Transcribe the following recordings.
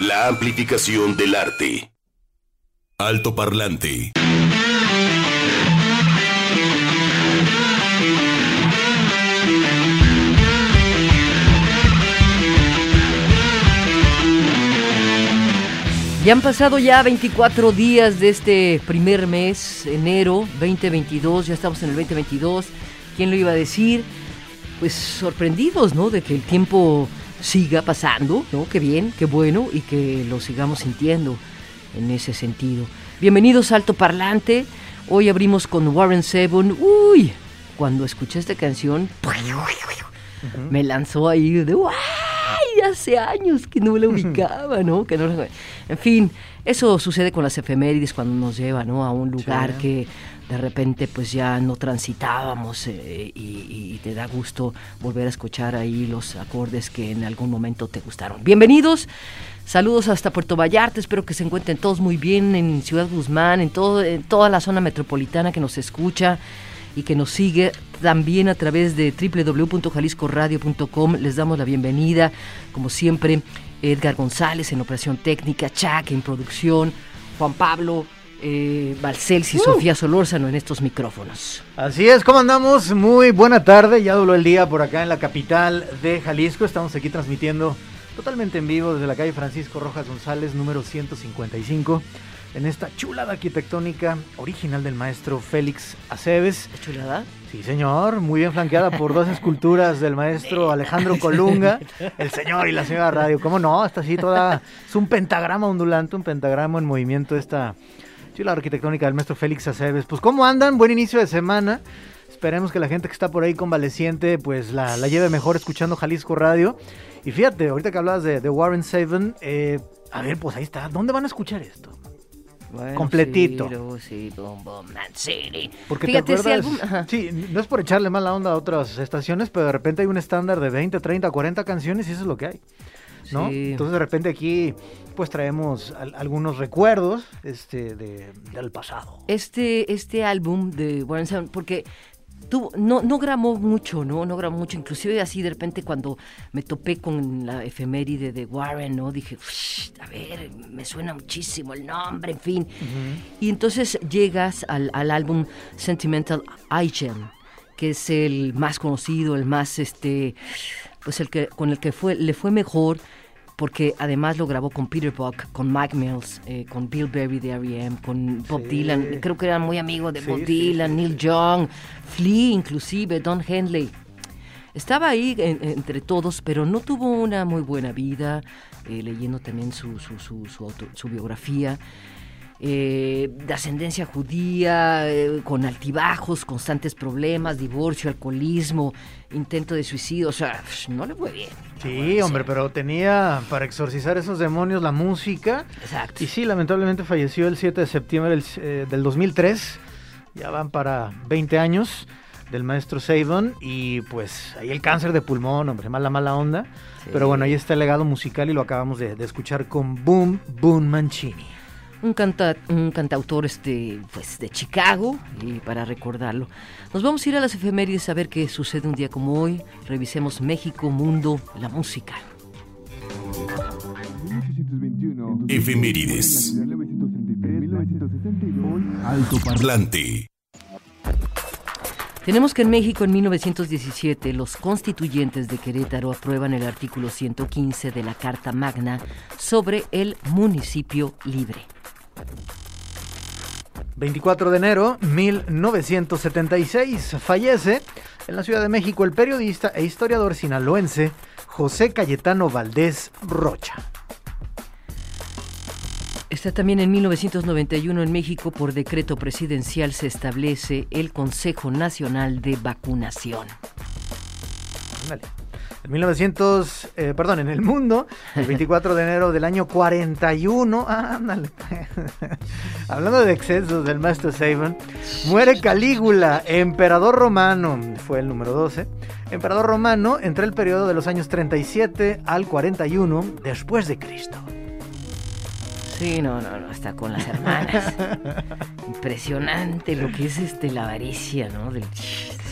La amplificación del arte. Alto parlante. Ya han pasado ya 24 días de este primer mes, enero 2022, ya estamos en el 2022. ¿Quién lo iba a decir? Pues sorprendidos, ¿no? De que el tiempo siga pasando, ¿no? Qué bien, qué bueno y que lo sigamos sintiendo en ese sentido. Bienvenidos a Alto Parlante. Hoy abrimos con Warren Seven. Uy, cuando escuché esta canción, me lanzó ahí de ¡ay! Hace años que no la ubicaba, ¿no? Que no En fin, eso sucede con las efemérides cuando nos lleva, ¿no? A un lugar que de repente pues ya no transitábamos eh, y, te da gusto volver a escuchar ahí los acordes que en algún momento te gustaron. Bienvenidos, saludos hasta Puerto Vallarta, espero que se encuentren todos muy bien en Ciudad Guzmán, en, todo, toda la zona metropolitana que nos escucha y que nos sigue también a través de www.jaliscoradio.com. Les damos la bienvenida, como siempre, Edgar González en operación técnica, Chac en producción, Juan Pablo eh, Balcells y Sofía Solórzano en estos micrófonos. Así es, ¿cómo andamos? Muy buena tarde, ya dobló el día por acá en la capital de Jalisco. Estamos aquí transmitiendo totalmente en vivo desde la calle Francisco Rojas González, número 155, en esta chulada arquitectónica original del maestro Félix Aceves. ¿Chulada? Sí, señor, muy bien flanqueada por dos esculturas del maestro Alejandro Colunga, el señor y la señora Radio. ¿Cómo no? Está así toda. Es un pentagrama ondulante, un pentagrama en movimiento esta la arquitectónica del maestro Félix Aceves. Pues, ¿cómo andan? Buen inicio de semana. Esperemos que la gente que está por ahí convaleciente, pues la, lleve mejor escuchando Jalisco Radio. Y fíjate, ahorita que hablabas de, Warren Seven, eh, a ver, pues ahí está. ¿Dónde van a escuchar esto? Completito. Sí, sí, Porque Fíjate, te acuerdas, sí, no es por echarle mala onda a otras estaciones, pero de repente hay un estándar de 20, 30, 40 canciones y eso es lo que hay. ¿No? Entonces de repente aquí pues traemos algunos recuerdos este, del pasado. Este, este álbum de Warren Zevon, porque tú no, no grabó mucho, ¿no? No grabó mucho. Inclusive así de repente cuando me topé con la efeméride de Warren, ¿no? Dije, a ver, me suena muchísimo el nombre, en fin. Y entonces llegas al, al álbum Sentimental Item, que es el más conocido, el más, este, pues el que, con el que fue, le fue mejor porque además lo grabó con Peter Buck, con Mike Mills, eh, con Bill Berry de R.E.M., con Bob Dylan, creo que era muy amigo de Bob Dylan, Neil Young, Flea inclusive, Don Henley. Estaba ahí entre todos, pero no tuvo una muy buena vida, eh, leyendo también su, su, su, su biografía eh, de ascendencia judía, eh, con altibajos, constantes problemas, divorcio, alcoholismo, intento de suicidio, o sea, no le fue bien. Sí, hombre, pero tenía para exorcizar esos demonios la música. Exacto. Y sí, lamentablemente falleció el 7 de septiembre del, eh, del 2003, ya van para 20 años del maestro Sabon y pues ahí el cáncer de pulmón, hombre, mala, mala onda. Pero bueno, ahí está el legado musical y lo acabamos de, de escuchar con Boom Boom Mancini un, canta, un cantautor este, pues, de Chicago, y para recordarlo. Nos vamos a ir a las efemérides a ver qué sucede un día como hoy. Revisemos México, mundo, la música. Efemérides. Alto parlante. Tenemos que en México en 1917 los constituyentes de Querétaro aprueban el artículo 115 de la Carta Magna sobre el municipio libre. 24 de enero 1976 fallece en la Ciudad de México el periodista e historiador sinaloense José Cayetano Valdés Rocha. Está también en 1991 en México por decreto presidencial se el Consejo Nacional de Vacunación. En 1900, eh, perdón, en el mundo, el 24 de enero del año 41, ándale, hablando de excesos del maestro Saban, muere Calígula, emperador romano, fue el número 12, emperador romano entre el periodo de los años 37 al 41 después de Cristo. Sí, no, no, no, está con las hermanas. Impresionante lo que es este la avaricia, ¿no? Del,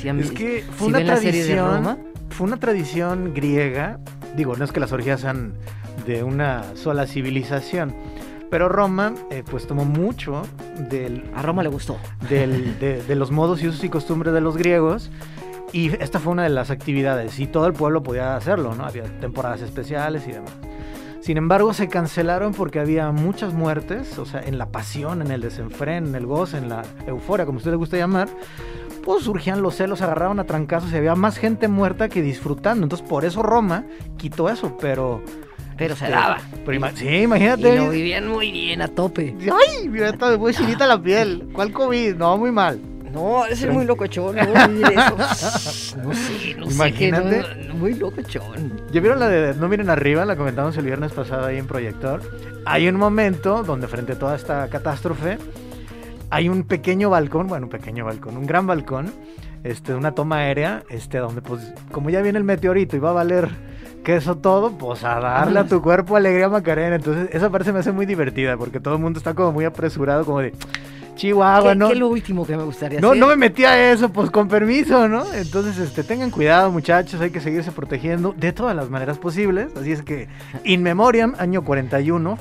es que fue una tradición, fue una tradición griega. Digo, no es que las orgías sean de una sola civilización. Pero Roma, eh, pues tomó mucho del... A Roma le gustó. del- de, de los modos y usos y costumbres de los griegos. Y esta fue una de las actividades. Y todo el pueblo podía hacerlo, ¿no? Había temporadas especiales y demás. Sin embargo, se cancelaron porque había muchas muertes, o sea, en la pasión, en el desenfreno, en el goce, en la euforia, como usted le gusta llamar, pues surgían los celos, agarraban a trancazos y había más gente muerta que disfrutando. Entonces, por eso Roma quitó eso, pero... Pero se este, daba. pero sí, Y imagínate. lo vivían muy bien a tope. Ay, mira, está muy chinita la piel. ¿Cuál COVID? No, muy mal. No, de ser muy locochón, ¿no? Eso. No sé, no sé. Imagínate. no, muy locochón. ¿Ya vieron la de No miren arriba? La comentamos el viernes pasado ahí en Proyector. Hay un momento donde frente a toda esta catástrofe hay un pequeño balcón, bueno, un pequeño balcón, un gran balcón, este, una toma aérea, este, donde pues como ya viene el meteorito y va a valer queso todo, pues a darle a tu cuerpo alegría Macarena. Entonces esa parte me hace muy divertida porque todo el mundo está como muy apresurado, como de Chihuahua, ¿Qué, ¿no? qué es lo último que me gustaría No, hacer? no me metí a eso, pues con permiso, ¿no? Entonces, este, tengan cuidado, muchachos, hay que seguirse protegiendo de todas las maneras posibles. Así es que, in memoriam, año 41,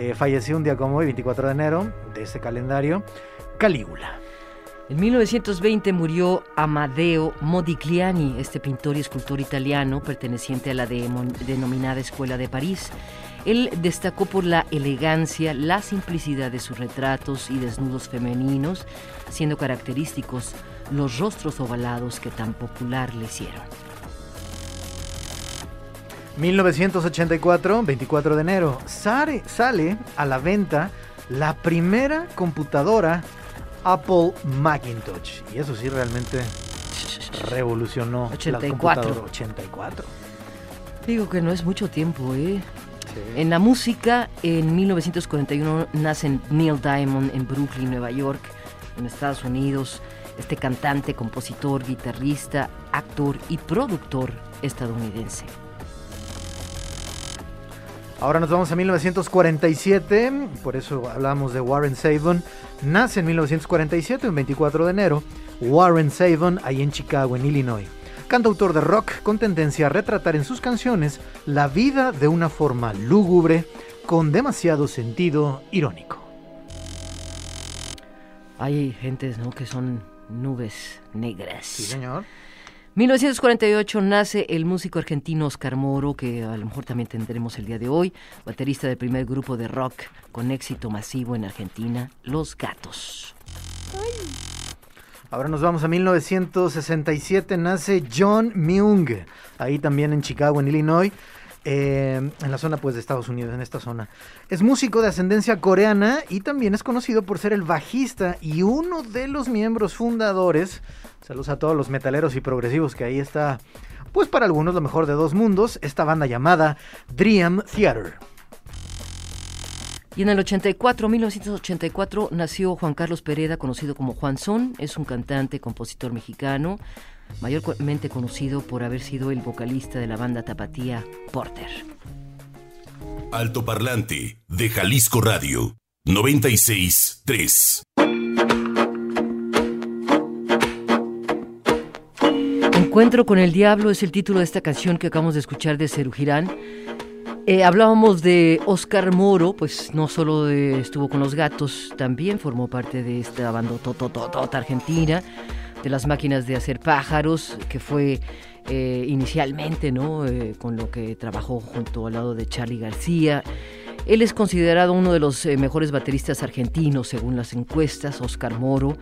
eh, falleció un día como hoy, 24 de enero, de este calendario, Calígula. En 1920 murió Amadeo Modigliani, este pintor y escultor italiano perteneciente a la denominada Escuela de París. Él destacó por la elegancia, la simplicidad de sus retratos y desnudos femeninos, siendo característicos los rostros ovalados que tan popular le hicieron. 1984, 24 de enero, sale, sale a la venta la primera computadora Apple Macintosh. Y eso sí realmente revolucionó 84. la computadora. 84. Digo que no es mucho tiempo, ¿eh? Sí. En la música, en 1941 nace Neil Diamond en Brooklyn, Nueva York, en Estados Unidos. Este cantante, compositor, guitarrista, actor y productor estadounidense. Ahora nos vamos a 1947, por eso hablamos de Warren Zevon. Nace en 1947, un 24 de enero, Warren Zevon, ahí en Chicago, en Illinois. Cantautor de rock con tendencia a retratar en sus canciones la vida de una forma lúgubre, con demasiado sentido irónico. Hay gentes ¿no? que son nubes negras. Sí, señor. 1948 nace el músico argentino Oscar Moro, que a lo mejor también tendremos el día de hoy, baterista del primer grupo de rock con éxito masivo en Argentina, Los Gatos. Ahora nos vamos a 1967, nace John Myung, ahí también en Chicago, en Illinois, eh, en la zona pues de Estados Unidos, en esta zona. Es músico de ascendencia coreana y también es conocido por ser el bajista y uno de los miembros fundadores, saludos a todos los metaleros y progresivos que ahí está, pues para algunos lo mejor de dos mundos, esta banda llamada Dream Theater. Y en el 84, 1984, nació Juan Carlos Pereda, conocido como Juan Son. Es un cantante, compositor mexicano, mayormente conocido por haber sido el vocalista de la banda tapatía Porter. Alto Parlante de Jalisco Radio 96.3. Encuentro con el Diablo es el título de esta canción que acabamos de escuchar de Ceru Girán. Eh, hablábamos de Oscar Moro, pues no solo de- estuvo con los gatos, también formó parte de esta banda totototota argentina, de las máquinas de hacer pájaros, que fue eh, inicialmente, ¿no? Eh, con lo que trabajó junto al lado de Charlie García. Él es considerado uno de los eh, mejores bateristas argentinos según las encuestas, Oscar Moro.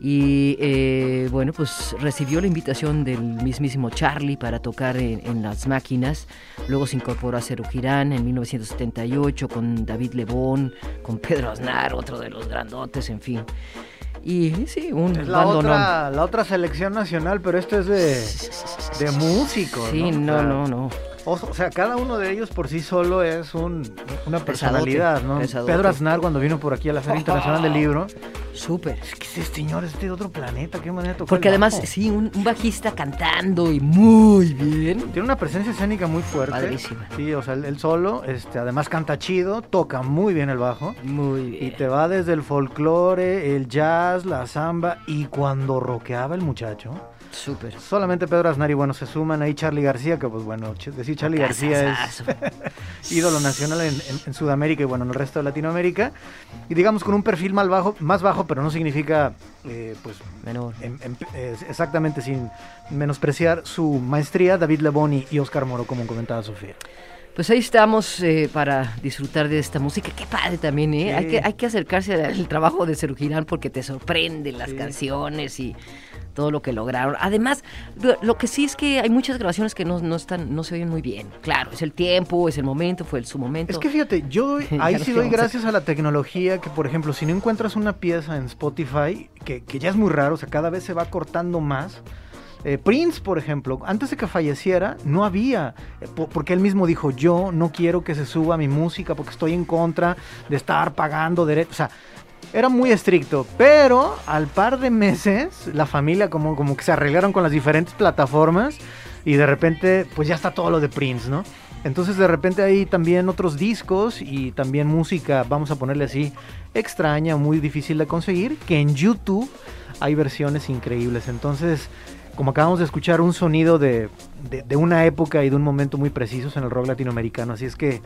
Y eh, bueno, pues recibió la invitación del mismísimo Charlie para tocar en, en las máquinas. Luego se incorporó a Cero Girán en 1978 con David Lebón, con Pedro Aznar, otro de los grandotes, en fin. Y sí, un Es la bandonón. otra, la otra selección nacional, pero esto es de, de músicos. Sí, no, sea, no, no. O, sea, cada uno de ellos por sí solo es un, una Pesadote, personalidad, ¿no? pesadote. Pedro Aznar cuando vino por aquí a la Feria Internacional del Libro, Súper. es que ese señor es de otro planeta, qué manera de tocar Porque además, sí, un, un bajista cantando y muy bien. Tiene una presencia escénica muy fuerte. Padrísima. Sí, o sea, él, solo, este, además canta chido, toca muy bien el bajo. Muy Y bien. te va desde el folclore, el jazz, la samba, y cuando rockeaba el muchacho, Súper. Solamente Pedro Aznar y bueno, se suman ahí Charlie García, que pues bueno, decir Charlie García es ídolo nacional en, en- en Sudamérica y bueno, en el resto de Latinoamérica. Y digamos con un perfil más bajo, más bajo pero no significa eh, pues Menor. em- em- eh, exactamente sin menospreciar su maestría, David Leboni y Oscar Moro, como comentaba Sofía. Pues ahí estamos eh, para disfrutar de esta música. Qué padre también, ¿eh? Sí. Hay, que, hay que acercarse al trabajo de Sergio Girán porque te sorprenden las Sí. canciones y todo lo que lograron. Además, lo, que sí es que hay muchas grabaciones que no, no están, no se oyen muy bien. Claro, es el tiempo, es el momento, fue el, su momento. Es que fíjate, yo doy- ahí sí doy gracias a la tecnología que, por ejemplo, si no encuentras una pieza en Spotify, que, que ya es muy raro, o sea, cada vez se va cortando más. Eh, Prince, por ejemplo, antes de que falleciera, no había, eh, po- porque él mismo dijo, yo no quiero que se suba mi música porque estoy en contra de estar pagando derechos. O sea, era muy estricto, pero al par de meses la familia como, como que se arreglaron con las diferentes plataformas y de repente pues ya está todo lo de Prince, ¿no? Entonces de repente hay también otros discos y también música, vamos a ponerle así, extraña, muy difícil de conseguir, que en YouTube hay versiones increíbles. Entonces, como acabamos de escuchar, un sonido de, de- de una época y de un momento muy precisos en el rock latinoamericano. Así es que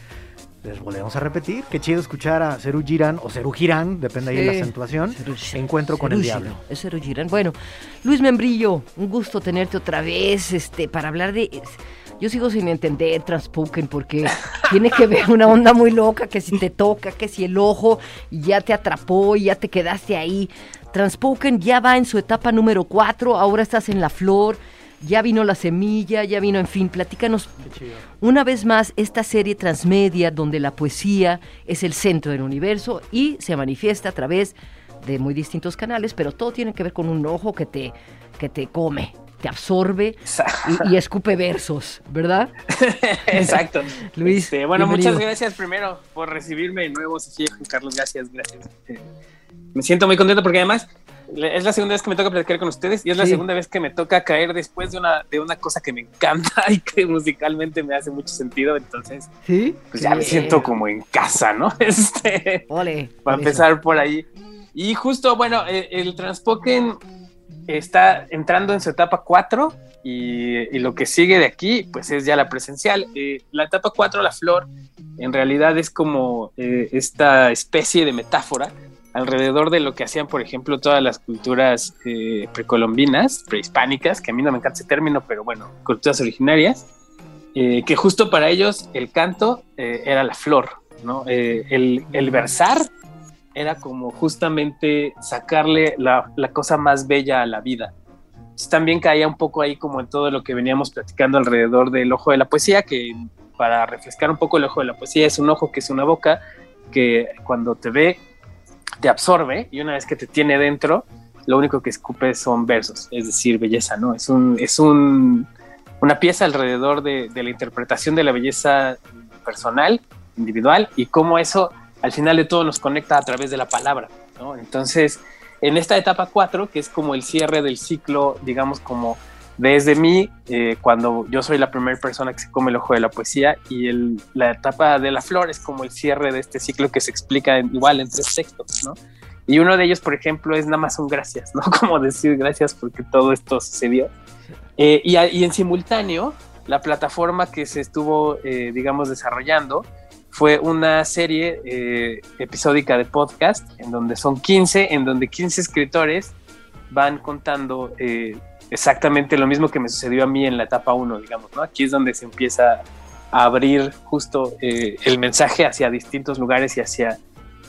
les volvemos a repetir. Qué chido escuchar a Ceru Girán o Ceru Girán, depende ahí de la acentuación. Ceru- Encuentro con el diablo. Es Ceru Girán. Bueno, Luis Membrillo, un gusto tenerte otra vez este, para hablar de... Yo sigo sin entender Transpoken porque tiene que ver una onda muy loca, que si te toca, que si el ojo ya te atrapó y ya te quedaste ahí. Transpoken ya va en su etapa número 4, ahora estás en la flor, ya vino la semilla, ya vino, en fin, platícanos una vez más esta serie transmedia donde la poesía es el centro del universo y se manifiesta a través de muy distintos canales, pero todo tiene que ver con un ojo que te, que te come, te absorbe y, y escupe versos, ¿verdad? Exacto. Luis, Este, bueno, bienvenido. muchas gracias primero por recibirme de nuevo, Juan Carlos. Gracias, gracias. Me siento muy contento porque además es la segunda vez que me toca platicar con ustedes y es la Sí. segunda vez que me toca caer después de una, de una cosa que me encanta y que musicalmente me hace mucho sentido. Entonces, ¿Sí? pues ya me Sí. siento como en casa, ¿no? Este, Ole, para empezar por ahí. Y justo, bueno, el, el Transpoken está entrando en su etapa 4 y, y lo que sigue de aquí, pues es ya la presencial. Eh, la etapa 4, la flor, en realidad es como eh, esta especie de metáfora alrededor de lo que hacían, por ejemplo, todas las culturas eh, precolombinas, prehispánicas, que a mí no me encanta ese término, pero bueno, culturas originarias, eh, que justo para ellos el canto eh, era la flor, ¿no? El, el versar era como justamente sacarle la, la cosa más bella a la vida. Entonces, también caía un poco ahí como en todo lo que veníamos platicando alrededor del ojo de la poesía, que para refrescar un poco el ojo de la poesía es un ojo que es una boca que cuando te ve te absorbe y una vez que te tiene dentro, lo único que escupe son versos, es decir, belleza, ¿no? Es un, es un, una pieza alrededor de, de la interpretación de la belleza personal, individual, y cómo eso al final de todo nos conecta a través de la palabra, ¿no? Entonces, en esta etapa 4, que es como el cierre del ciclo, digamos, como desde mí, eh, cuando yo soy la primera persona que se come el ojo de la poesía, y la etapa de la flor es como el cierre de este ciclo que se explica igual en tres textos. Y uno de ellos, por ejemplo, es nada más un gracias, ¿no? Como decir gracias porque todo esto sucedió. Eh, y, y en simultáneo, la plataforma que se estuvo, eh, digamos, desarrollando fue una serie eh, episódica de podcast, en donde son 15, en donde 15 escritores van contando exactamente lo mismo que me sucedió a mí en la etapa 1, digamos, ¿no? Aquí es donde se empieza a abrir justo eh, el mensaje hacia distintos lugares y hacia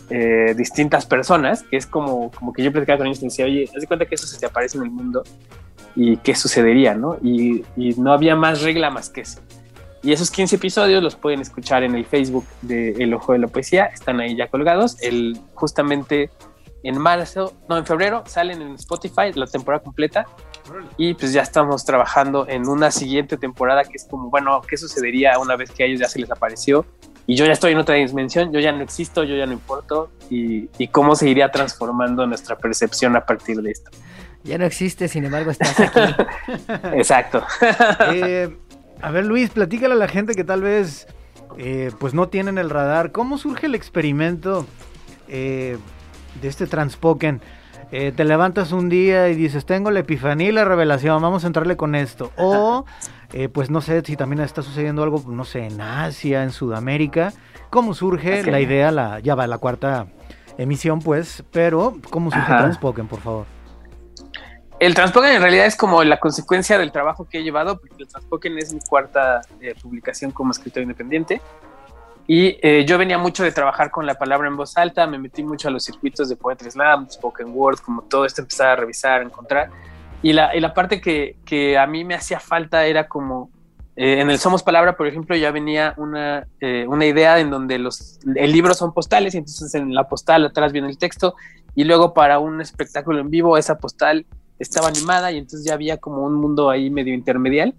eh, distintas personas, que es como, como que yo platicaba con ellos y decía, oye, haz de cuenta que eso se te aparece en el mundo y qué sucedería, ¿no? Y, y no había más regla más que eso. Y esos 15 episodios los pueden escuchar en el Facebook de El Ojo de la Poesía, están ahí ya colgados. El, justamente en marzo, no, en febrero salen en Spotify la temporada completa y pues ya estamos trabajando en una siguiente temporada que es como, bueno, ¿qué sucedería una vez que a ellos ya se les apareció? Y yo ya estoy en otra dimensión, yo ya no existo, yo ya no importo y, y cómo se iría transformando nuestra percepción a partir de esto. Ya no existe, sin embargo, estás aquí. Exacto. Eh, a ver, Luis, platícale a la gente que tal vez eh, pues no tienen el radar. ¿Cómo surge el experimento eh, de este Transpoken? Eh, te levantas un día y dices, tengo la epifanía y la revelación, vamos a entrarle con esto. O, eh, pues no sé si también está sucediendo algo, no sé, en Asia, en Sudamérica. ¿Cómo surge la idea? La, ya va la cuarta emisión, pues, pero ¿cómo surge Transpoken, por favor? El Transpoken en realidad es como la consecuencia del trabajo que he llevado, porque el Transpoken es mi cuarta eh, publicación como escritor independiente. Y eh, yo venía mucho de trabajar con la palabra en voz alta, me metí mucho a los circuitos de Poetry Slam, Spoken Word, como todo esto empezar a revisar, a encontrar. Y la, y la parte que, que, a mí me hacía falta era como, eh, en el Somos Palabra, por ejemplo, ya venía una, eh, una idea en donde los, el libro son postales y entonces en la postal atrás viene el texto y luego para un espectáculo en vivo esa postal estaba animada y entonces ya había como un mundo ahí medio intermedial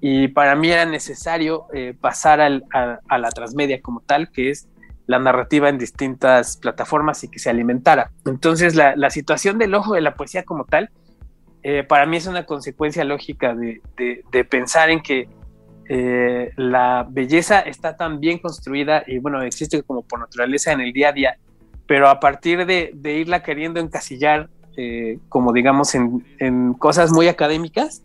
y para mí era necesario eh, pasar a, la transmedia como tal, que es la narrativa en distintas plataformas y que se alimentara. Entonces la, situación del ojo de la poesía como tal, eh, para mí es una consecuencia lógica de, pensar en que eh, la belleza está tan bien construida y bueno, existe como por naturaleza en el día a día, pero a partir de, irla queriendo encasillar como digamos en cosas muy académicas,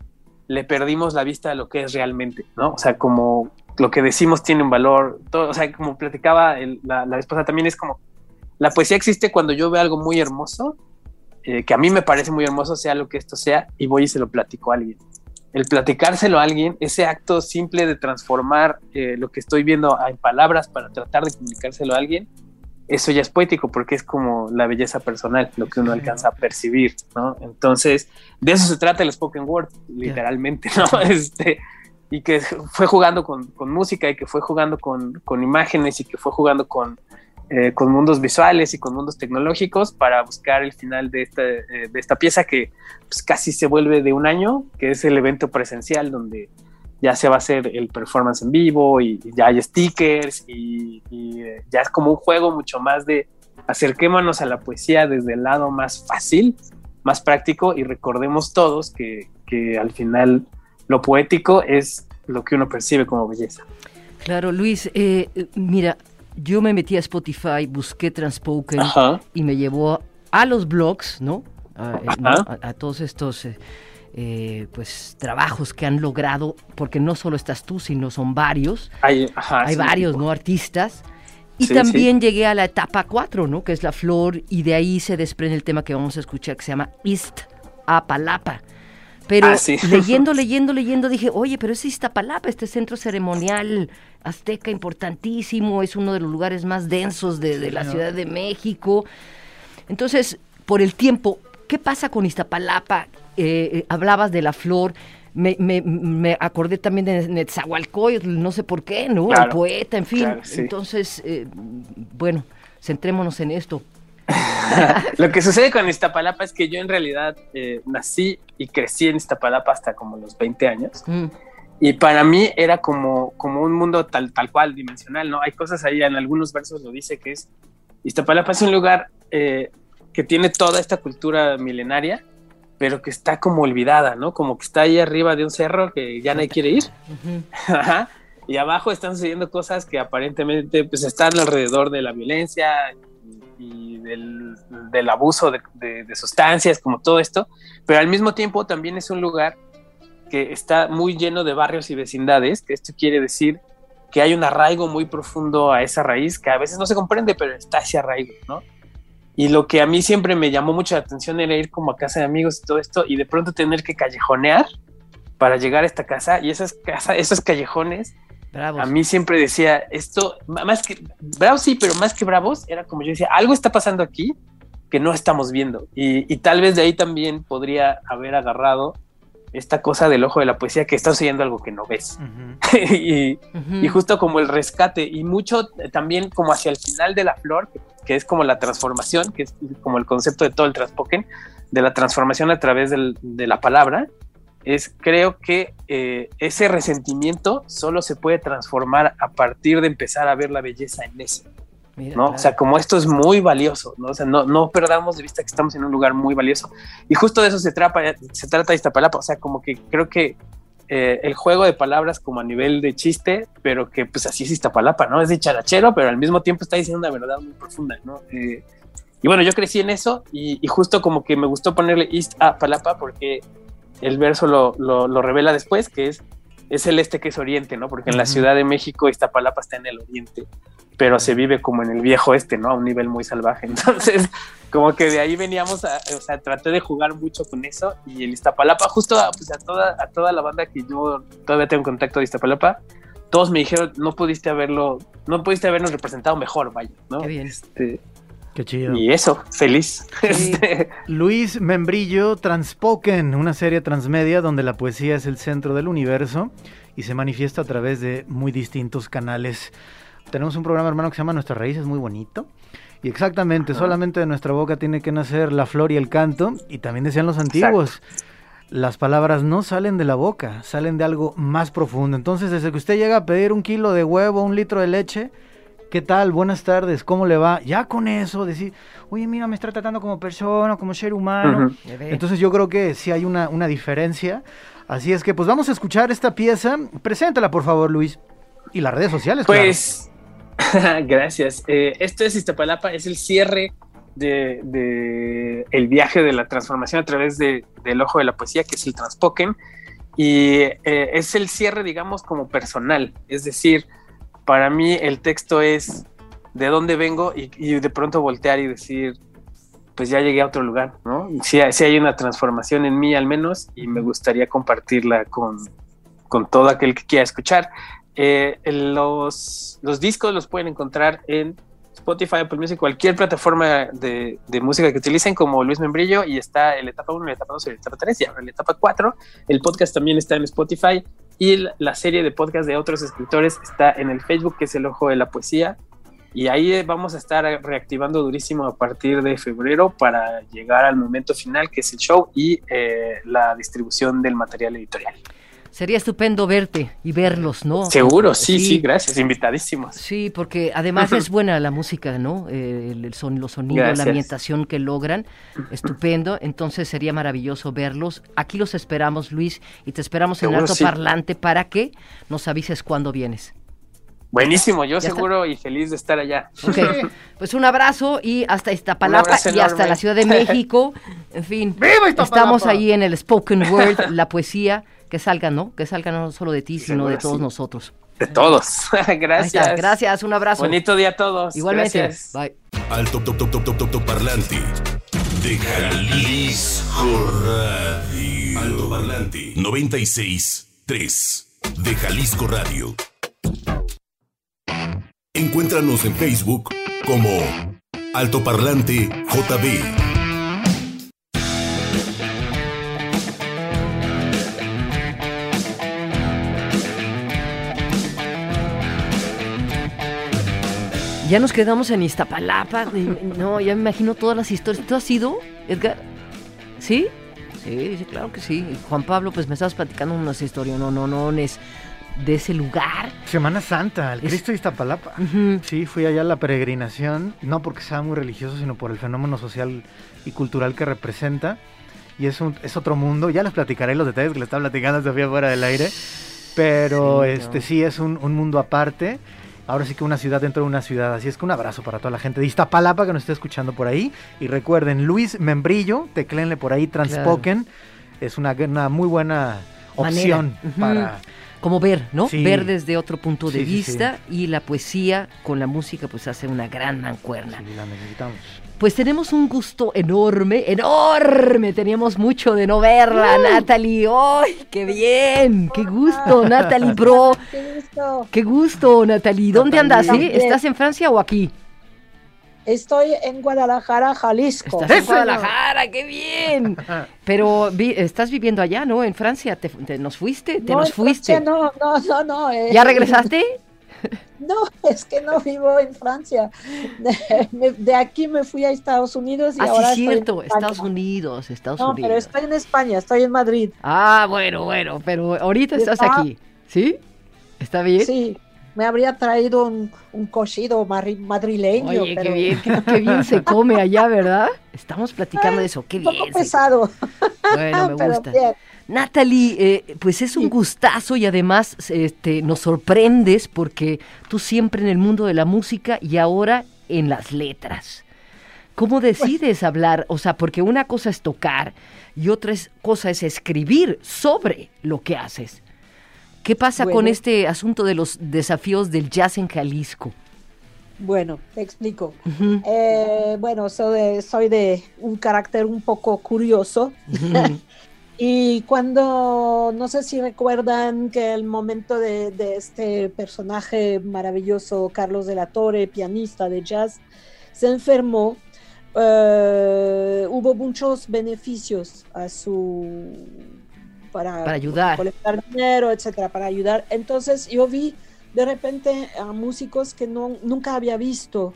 le perdimos la vista a lo que es realmente, ¿no? O sea, como lo que decimos tiene un valor, todo, o sea, como platicaba la, la esposa también es como, la poesía existe cuando yo veo algo muy hermoso, eh, que a mí me parece muy hermoso, sea lo que esto sea, y voy y se lo platico a alguien. El platicárselo a alguien, ese acto simple de transformar eh, lo que estoy viendo en palabras para tratar de comunicárselo a alguien, eso ya es poético porque es como la belleza personal, lo que uno alcanza a percibir, ¿no? Entonces, de eso se trata el spoken word, literalmente, ¿no? Este, y que fue jugando con, con, música y que fue jugando con, con imágenes y que fue jugando con, eh, con, mundos visuales y con mundos tecnológicos para buscar el final de esta, eh, de esta pieza que pues, casi se vuelve de un año, que es el evento presencial donde ya se va a hacer el performance en vivo y, ya hay stickers y, eh, ya es como un juego mucho más de acerquémonos a la poesía desde el lado más fácil, más práctico y recordemos todos que, al final lo poético es lo que uno percibe como belleza. Claro, Luis, eh, mira, yo me metí a Spotify, busqué Transpoken y me llevó a los blogs, ¿no? A, todos estos... Eh, pues trabajos que han logrado, porque no solo estás tú, sino son varios. Hay, varios, ¿no? Artistas. Y también llegué a la etapa 4, ¿no? Que es la flor, y de ahí se desprende el tema que vamos a escuchar, que se llama East Apalapa. Pero ah, leyendo, leyendo, leyendo, dije, oye, pero es Iztapalapa, este centro ceremonial azteca importantísimo, es uno de los lugares más densos de, de la Ciudad de México. Entonces, por el tiempo, ¿qué pasa con Iztapalapa? Eh, eh, hablabas de la flor, me, me, acordé también de Netzahualcoyotl, no sé por qué, ¿no? el poeta, en fin. Entonces, eh, bueno, centrémonos en esto. Lo que sucede con Iztapalapa es que yo en realidad nací y crecí en Iztapalapa hasta como los 20 años. Mm. Y para mí era como, como un mundo tal, tal cual, dimensional, ¿no? Hay cosas ahí, en algunos versos lo dice que es, Iztapalapa es un lugar que tiene toda esta cultura milenaria, pero que está como olvidada, ¿no? Como que está ahí arriba de un cerro que ya nadie quiere ir. y abajo están sucediendo cosas que aparentemente pues están alrededor de la violencia y del, abuso de, sustancias, como todo esto, pero al mismo tiempo también es un lugar que está muy lleno de barrios y vecindades, que esto quiere decir que hay un arraigo muy profundo a esa raíz que a veces no se comprende, pero está ese arraigo, ¿no? Y lo que a mí siempre me llamó mucho la atención era ir como a casa de amigos y todo esto y de pronto tener que callejonear para llegar a esta casa y esas casas, esos callejones, a mí siempre decía esto, más que bravos sí, pero más que bravos, era como yo decía, algo está pasando aquí que no estamos viendo y, y tal vez de ahí también podría haber agarrado esta cosa del ojo de la poesía que estás oyendo algo que no ves. y, justo como el rescate y mucho también como hacia el final de la flor, que, es como la transformación, que es como el concepto de todo el transpoken, de la transformación a través de la palabra, es creo que eh, ese resentimiento solo se puede transformar a partir de empezar a ver la belleza en ¿no? O sea, como esto es muy valioso, ¿no? O sea, no, no, perdamos de vista que estamos en un lugar muy valioso. Y justo de eso se, trata, se trata Iztapalapa, o sea, como que creo que eh, el juego de palabras como a nivel de chiste, pero que pues así es Iztapalapa, ¿no? Es de charachero, pero al mismo tiempo está diciendo una verdad muy profunda, ¿no? Eh, y bueno, yo crecí en eso y, justo como que me gustó ponerle East a Palapa porque el verso lo, lo, revela después, que es, es el este que es oriente, ¿no? Porque en la Ciudad de México Iztapalapa está en el oriente, pero se vive como en el viejo este, ¿no? A un nivel muy salvaje. Entonces, como que de ahí veníamos, a, o sea, traté de jugar mucho con eso y el Iztapalapa, justo a, pues a, toda, a toda la banda que yo todavía tengo contacto de Iztapalapa, todos me dijeron, no pudiste haberlo, no pudiste habernos representado mejor, vaya, ¿no? Qué bien. Este, Qué chido. Y eso, feliz. Este, Luis Membrillo, Transpoken, una serie transmedia donde la poesía es el centro del universo y se manifiesta a través de muy distintos canales. Tenemos un programa hermano que se llama Nuestras Raíces, muy bonito. Y exactamente, solamente de nuestra boca tiene que nacer la flor y el canto. Y también decían los antiguos, las palabras no salen de la boca, salen de algo más profundo. Entonces, desde que usted llega a pedir un kilo de huevo, un litro de leche, ¿qué tal? Buenas tardes, ¿cómo le va? Ya con eso, decir, oye, mira, me está tratando como persona, como ser humano. Entonces yo creo que sí hay una, una diferencia. Así es que pues vamos a escuchar esta pieza. Preséntala, por favor, Luis. Y las redes sociales. Pues... Gracias. Eh, esto es Iztapalapa, es el cierre de, el viaje de la transformación a través del ojo de la poesía, que es el Transpoken, y eh, es el cierre, digamos, como personal. Es decir, para mí el texto es de dónde vengo y, de pronto voltear y decir, pues ya llegué a otro lugar, ¿no? Si, si hay una transformación en mí al menos y me gustaría compartirla con, con todo aquel que quiera escuchar. Eh, los, los, discos los pueden encontrar en Spotify, Apple Music, cualquier plataforma de, música que utilicen como Luis Membrillo y está el etapa 1, el etapa 2 y el etapa 3 y ahora el etapa 4. El podcast también está en Spotify y la serie de podcast de otros escritores está en el Facebook que es El Ojo de la Poesía y ahí vamos a estar reactivando durísimo a partir de febrero para llegar al momento final que es el show y eh, la distribución del material editorial. Sería estupendo verte y verlos, ¿no? Seguro, sí, sí, gracias, invitadísimos. Sí, porque además es buena la música, ¿no? Eh, el, son, los sonidos, la ambientación que logran, estupendo. Entonces sería maravilloso verlos. Aquí los esperamos, Luis, y te esperamos en el alto parlante para que nos avises cuándo vienes. Buenísimo, yo seguro y feliz de estar allá. Ok, pues un abrazo y hasta Iztapalapa y hasta la Ciudad de México. En fin, estamos ahí en el spoken word, la poesía que salgan, ¿no? Que salgan no solo de ti, sino de todos nosotros. De todos. gracias. Gracias, un abrazo. Bonito día a todos. Igualmente. Bye. Alto top top top top top parlante de Jalisco Radio. Alto parlante 96 3 de Jalisco Radio. Encuéntranos en Facebook como Alto Parlante JB. Ya nos quedamos en Iztapalapa. No, ya me imagino todas las historias. ¿Tú has ido, Edgar? ¿Sí? Sí, claro que sí. Juan Pablo, pues me estabas platicando unas historias, no, no, no, es de ese lugar. Semana Santa, el Cristo de Iztapalapa. Sí, fui allá a la peregrinación, no porque sea muy religioso, sino por el fenómeno social y cultural que representa. Y es, un, es otro mundo. Ya les platicaré los detalles que le estaba platicando Sofía fuera del aire. Pero este sí es un, un mundo aparte ahora sí que una ciudad dentro de una ciudad. Así es que un abrazo para toda la gente de Iztapalapa que nos está escuchando por ahí. Y recuerden, Luis Membrillo, teclenle por ahí, Transpoken. Es una, una, muy buena opción para... Como ver, ¿no? Ver desde otro punto de vista y la poesía con la música pues hace una gran mancuerna. Sí, la necesitamos. Pues tenemos un gusto enorme, enorme. Teníamos mucho de no verla, Natalie. ¡Ay, qué bien! ¡Qué gusto, Natalie, bro! ¡Qué gusto! ¡Qué gusto, Natalie! ¿Dónde andas? ¿sí? ¿Estás en Francia o aquí? Estoy en Guadalajara, Jalisco. Estás en Guadalajara, qué bien. Pero estás viviendo allá, ¿no? En Francia. ¿Te, nos fuiste? ¿Te nos fuiste? no, no, no, no. Eh, ¿Ya regresaste? No, es que no vivo en Francia. De, aquí me fui a Estados Unidos y ah, ahora sí, cierto, Estados Unidos, Estados no, Unidos. pero estoy en España, estoy en Madrid. Ah, bueno, bueno, pero ahorita estás aquí, ¿sí? ¿Está bien? Sí, me habría traído un, un cocido madrileño. Oye, qué, bien, qué, bien se come allá, ¿verdad? Estamos platicando de eso, qué bien. Un poco pesado. Bueno, me gusta. Natalie, eh, pues es un gustazo y además este, nos sorprendes porque tú siempre en el mundo de la música y ahora en las letras. ¿Cómo decides hablar? O sea, porque una cosa es tocar y otra cosa es escribir sobre lo que haces. ¿Qué pasa con este asunto de los desafíos del jazz en Jalisco? Bueno, te explico. Eh, bueno, soy de, soy de, un carácter un poco curioso. Y cuando, no sé si recuerdan que el momento de, este personaje maravilloso, Carlos de la Torre, pianista de jazz, se enfermó, eh, hubo muchos beneficios a su para, para ayudar, colectar dinero, etcétera, para ayudar. Entonces yo vi de repente a músicos que no, nunca había visto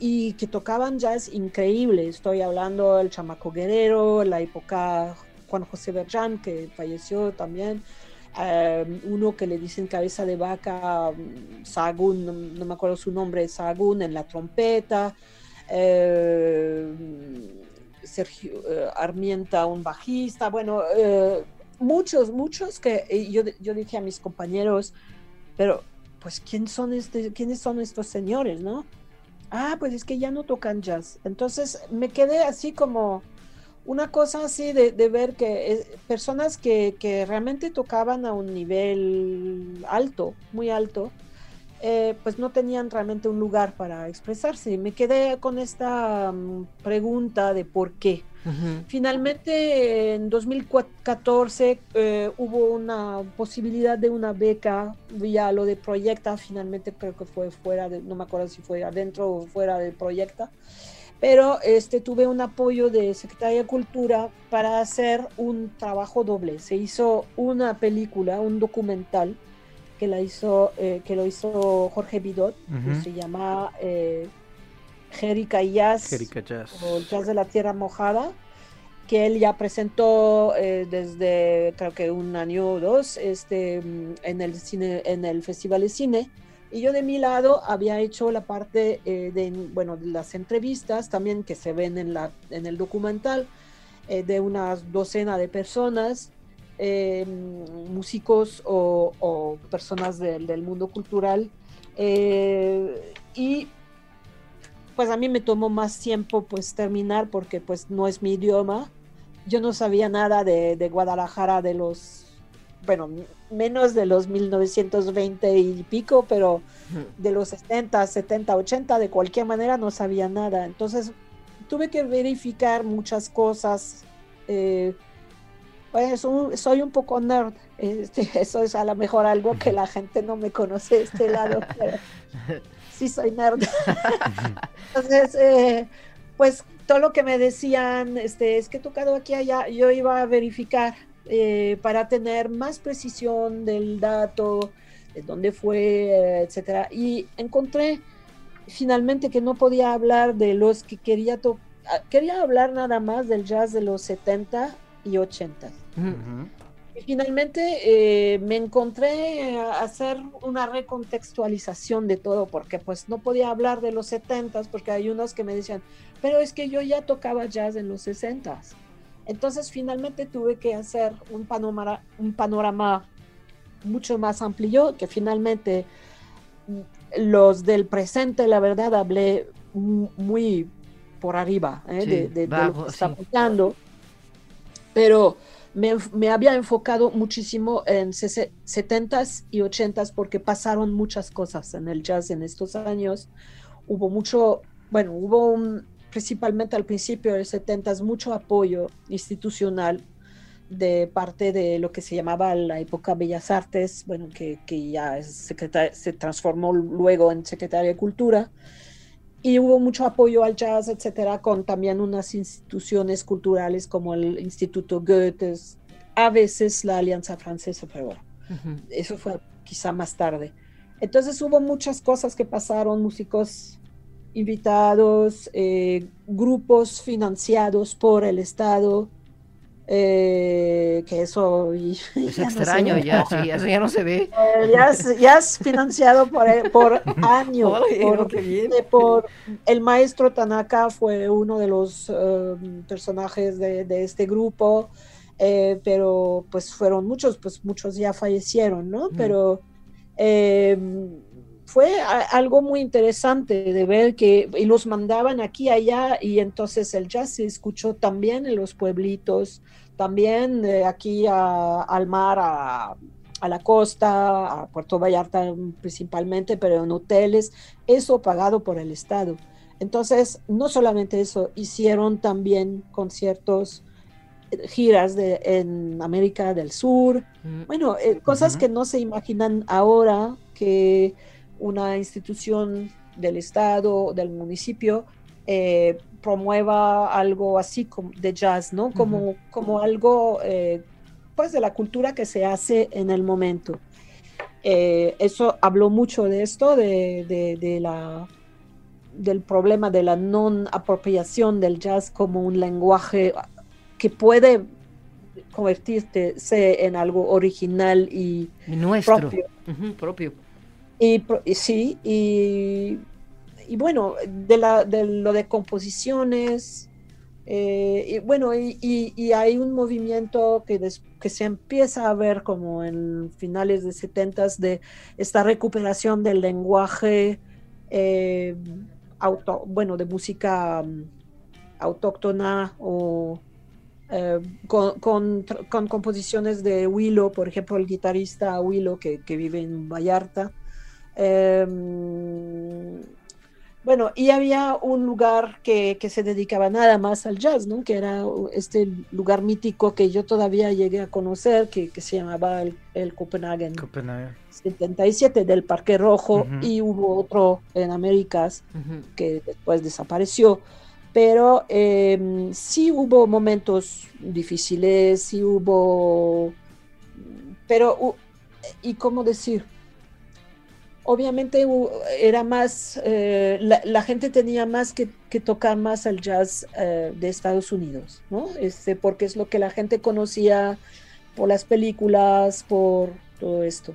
y que tocaban jazz increíble. Estoy hablando del Chamaco Guerrero, la época Juan José Berján, que falleció también. Eh, uno que le dicen cabeza de vaca, Sagún, no, me acuerdo su nombre, Sagún en la trompeta. Eh, Sergio eh, Armienta, un bajista, bueno, muchos, muchos que yo, yo dije a mis compañeros, pero pues ¿quién son este, quiénes son estos señores, no? Ah, pues es que ya no tocan jazz. Entonces me quedé así como una cosa así de, ver que eh, personas que, que, realmente tocaban a un nivel alto, muy alto, eh, pues no tenían realmente un lugar para expresarse. Me quedé con esta mm, pregunta de por qué. Finalmente, en 2014 eh, hubo una posibilidad de una beca vía lo de Proyecta, finalmente creo que fue fuera, de, no me acuerdo si fue adentro o fuera del Proyecta, pero este, tuve un apoyo de Secretaría de Cultura para hacer un trabajo doble. Se hizo una película, un documental, que, la hizo, eh, que lo hizo Jorge Bidot, que se llama... Eh, Jerica Jazz, Jazz. o Jazz de la Tierra Mojada, que él ya presentó eh, desde creo que un año o dos este, en, el cine, en el Festival de Cine. Y yo de mi lado había hecho la parte eh, de, bueno, de las entrevistas también que se ven en, la, en el documental eh, de unas docena de personas, músicos o, personas del, del mundo cultural. y pues a mí me tomó más tiempo pues terminar porque pues no es mi idioma. Yo no sabía nada de, Guadalajara de los, bueno, menos de los 1920 y pico, pero de los 70, 70, 80, de cualquier manera no sabía nada. Entonces tuve que verificar muchas cosas. Eh, pues soy un poco nerd. Este, eso es a lo mejor algo que la gente no me conoce de este lado. Pero sí soy nerd. Entonces, eh, pues todo lo que me decían, este, es que he tocado aquí allá, yo iba a verificar eh, para tener más precisión del dato, de dónde fue, etcétera. Y encontré finalmente que no podía hablar de los que quería tocar, quería hablar nada más del jazz de los 70 y 80. Y finalmente eh, me encontré a hacer una recontextualización de todo, porque pues no podía hablar de los 70 porque hay unos que me decían, pero es que yo ya tocaba jazz en los 60 Entonces finalmente tuve que hacer un panorama, un panorama mucho más amplio, que finalmente los del presente, la verdad, hablé muy por arriba ¿eh? de, lo que está pasando. Pero me, había enfocado muchísimo en 70s y 80s porque pasaron muchas cosas en el jazz en estos años. Hubo mucho, bueno, hubo principalmente al principio de los 70s mucho apoyo institucional de parte de lo que se llamaba la época Bellas Artes, bueno, que, que ya se transformó luego en Secretaría de Cultura y hubo mucho apoyo al jazz, etcétera, con también unas instituciones culturales como el Instituto Goethe, a veces la Alianza Francesa, pero bueno, eso fue quizá más tarde. Entonces hubo muchas cosas que pasaron, músicos invitados, eh, grupos financiados por el Estado, eh, que eso es extraño ya, sí, eso ya no se ve. Eh, ya, es, financiado por, por años. por, el maestro Tanaka fue uno de los personajes de, este grupo, pero pues fueron muchos, pues muchos ya fallecieron, ¿no? Pero fue algo muy interesante de ver que y los mandaban aquí allá y entonces el jazz se escuchó también en los pueblitos, también eh, aquí al mar, a, a, la costa, a Puerto Vallarta principalmente, pero en hoteles, eso pagado por el Estado. Entonces, no solamente eso, hicieron también conciertos giras de, en América del Sur, mm. bueno, eh, cosas que no se imaginan ahora que una institución del Estado, del municipio, eh, promueva algo así como de jazz, ¿no? Como, como algo, eh, pues, de la cultura que se hace en el momento. eso habló mucho de esto, de, de la del problema de la no apropiación del jazz como un lenguaje que puede convertirse en algo original y, nuestro propio. Y, sí, y, bueno, de, la, de lo de composiciones, eh, y bueno, y, hay un movimiento que, que se empieza a ver como en finales de 70 de esta recuperación del lenguaje, eh, bueno, de música mm, autóctona o eh, con, con, composiciones de Willow, por ejemplo, el guitarrista Willow que, que vive en Vallarta. Em, bueno, y había un lugar que, que, se dedicaba nada más al jazz, ¿no? Que era este lugar mítico que yo todavía llegué a conocer, que, que se llamaba el, el Copenhagen, 77 del Parque Rojo, y hubo otro en Américas que después desapareció pero eh, sí hubo momentos difíciles, sí hubo, pero, ¿y cómo decir? Obviamente era más, eh, la, gente tenía más que, tocar más al jazz eh, de Estados Unidos, ¿no? Este, porque es lo que la gente conocía por las películas, por todo esto.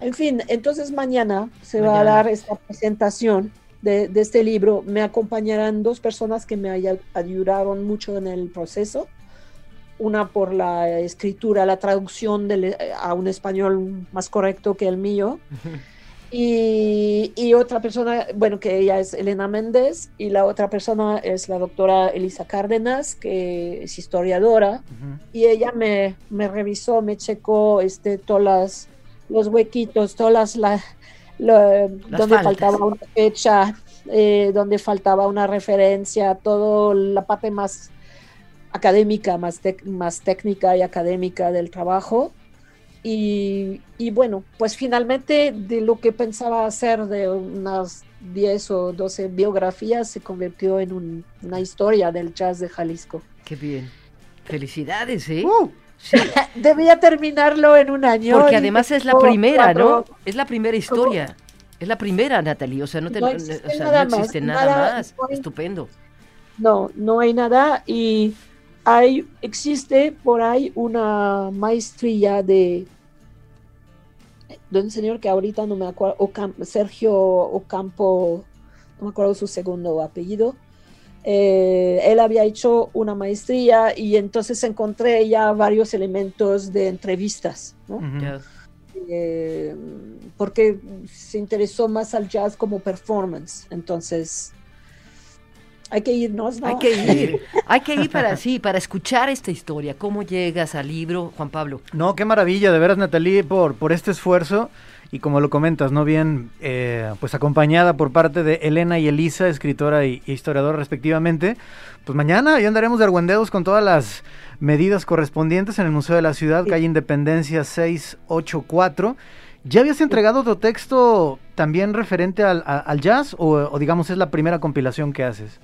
En fin, entonces mañana se va a dar esta presentación de, este libro me acompañarán dos personas que me ayudaron mucho en el proceso. Una por la escritura, la traducción a un español más correcto que el mío. Y, y, otra persona, bueno, que ella es Elena Méndez, y la otra persona es la doctora Elisa Cárdenas, que es historiadora, y ella me, me, revisó, me checó este, todas los huequitos, todas las, donde faltaba una fecha, eh, donde faltaba una referencia, todo la parte más académica, más, más técnica y académica del trabajo. Y, bueno, pues finalmente de lo que pensaba hacer de unas 10 o 12 biografías se convirtió en una historia del jazz de Jalisco. Qué bien. Felicidades, ¿eh? Uh. Debía terminarlo en un año. Porque además es la primera, ¿no? Es la primera historia. Es la primera, Natalie. O sea, no, existe, nada, más, Estupendo. No, no hay nada. Y hay, existe por ahí una maestría de, de un señor que ahorita no me acuerdo, Sergio Ocampo, no me acuerdo su segundo apellido, eh, él había hecho una maestría y entonces encontré ya varios elementos de entrevistas, eh, porque se interesó más al jazz como performance, entonces hay que irnos, ¿no? Hay que ir, hay que ir para sí, para escuchar esta historia. ¿Cómo llegas al libro, Juan Pablo? No, qué maravilla, de veras, Natalie, por, por este esfuerzo y como lo comentas, ¿no? Bien, eh, pues acompañada por parte de Elena y Elisa, escritora y, historiadora respectivamente. Pues mañana ya andaremos de argüendeos con todas las medidas correspondientes en el Museo de la Ciudad, calle Independencia 684. ¿Ya habías entregado otro texto también referente al, jazz o, digamos es la primera compilación que haces?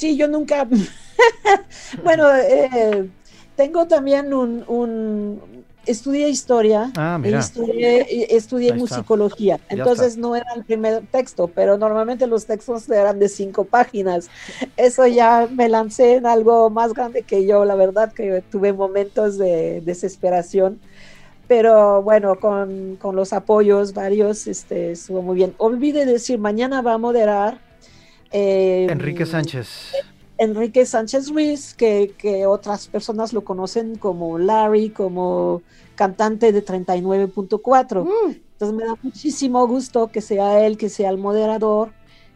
Sí, yo nunca... bueno, eh, tengo también un, estudié historia ah, y estudié, estudié musicología. Entonces no era el primer texto, pero normalmente los textos eran de cinco páginas. Eso ya me lancé en algo más grande que yo, la verdad que tuve momentos de desesperación. Pero bueno, con, con los apoyos varios, este, estuvo muy bien. Olvide decir, mañana va a moderar. Eh, Enrique Sánchez. Enrique Sánchez Ruiz, que, que, otras personas lo conocen como Larry, como cantante de 39.4. Mm. Entonces me da muchísimo gusto que sea él, que sea el moderador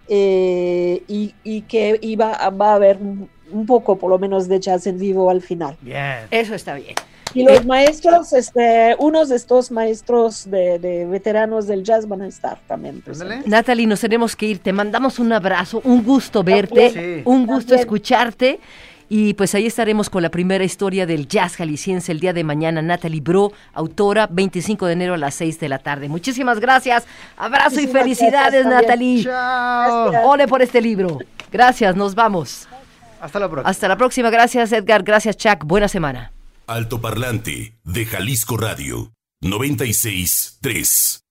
eh, y, y, que iba, va a haber un, un, poco, por lo menos, de jazz en vivo al final. Bien. Eso está bien. Y los maestros, este, unos de estos maestros de, de veteranos del jazz van a estar también. Natalie, nos tenemos que ir. Te mandamos un abrazo, un gusto verte, sí. un gusto también. escucharte. Y pues ahí estaremos con la primera historia del jazz jalisciense el día de mañana. Natalie Bro, autora, 25 de enero a las 6 de la tarde. Muchísimas gracias. Abrazo Muchísimas y felicidades, Natalie. Chao. Ole por este libro. Gracias, nos vamos. Hasta la próxima. Hasta la próxima. Gracias, Edgar. Gracias, Chuck. Buena semana. Altoparlante de Jalisco Radio 96 3.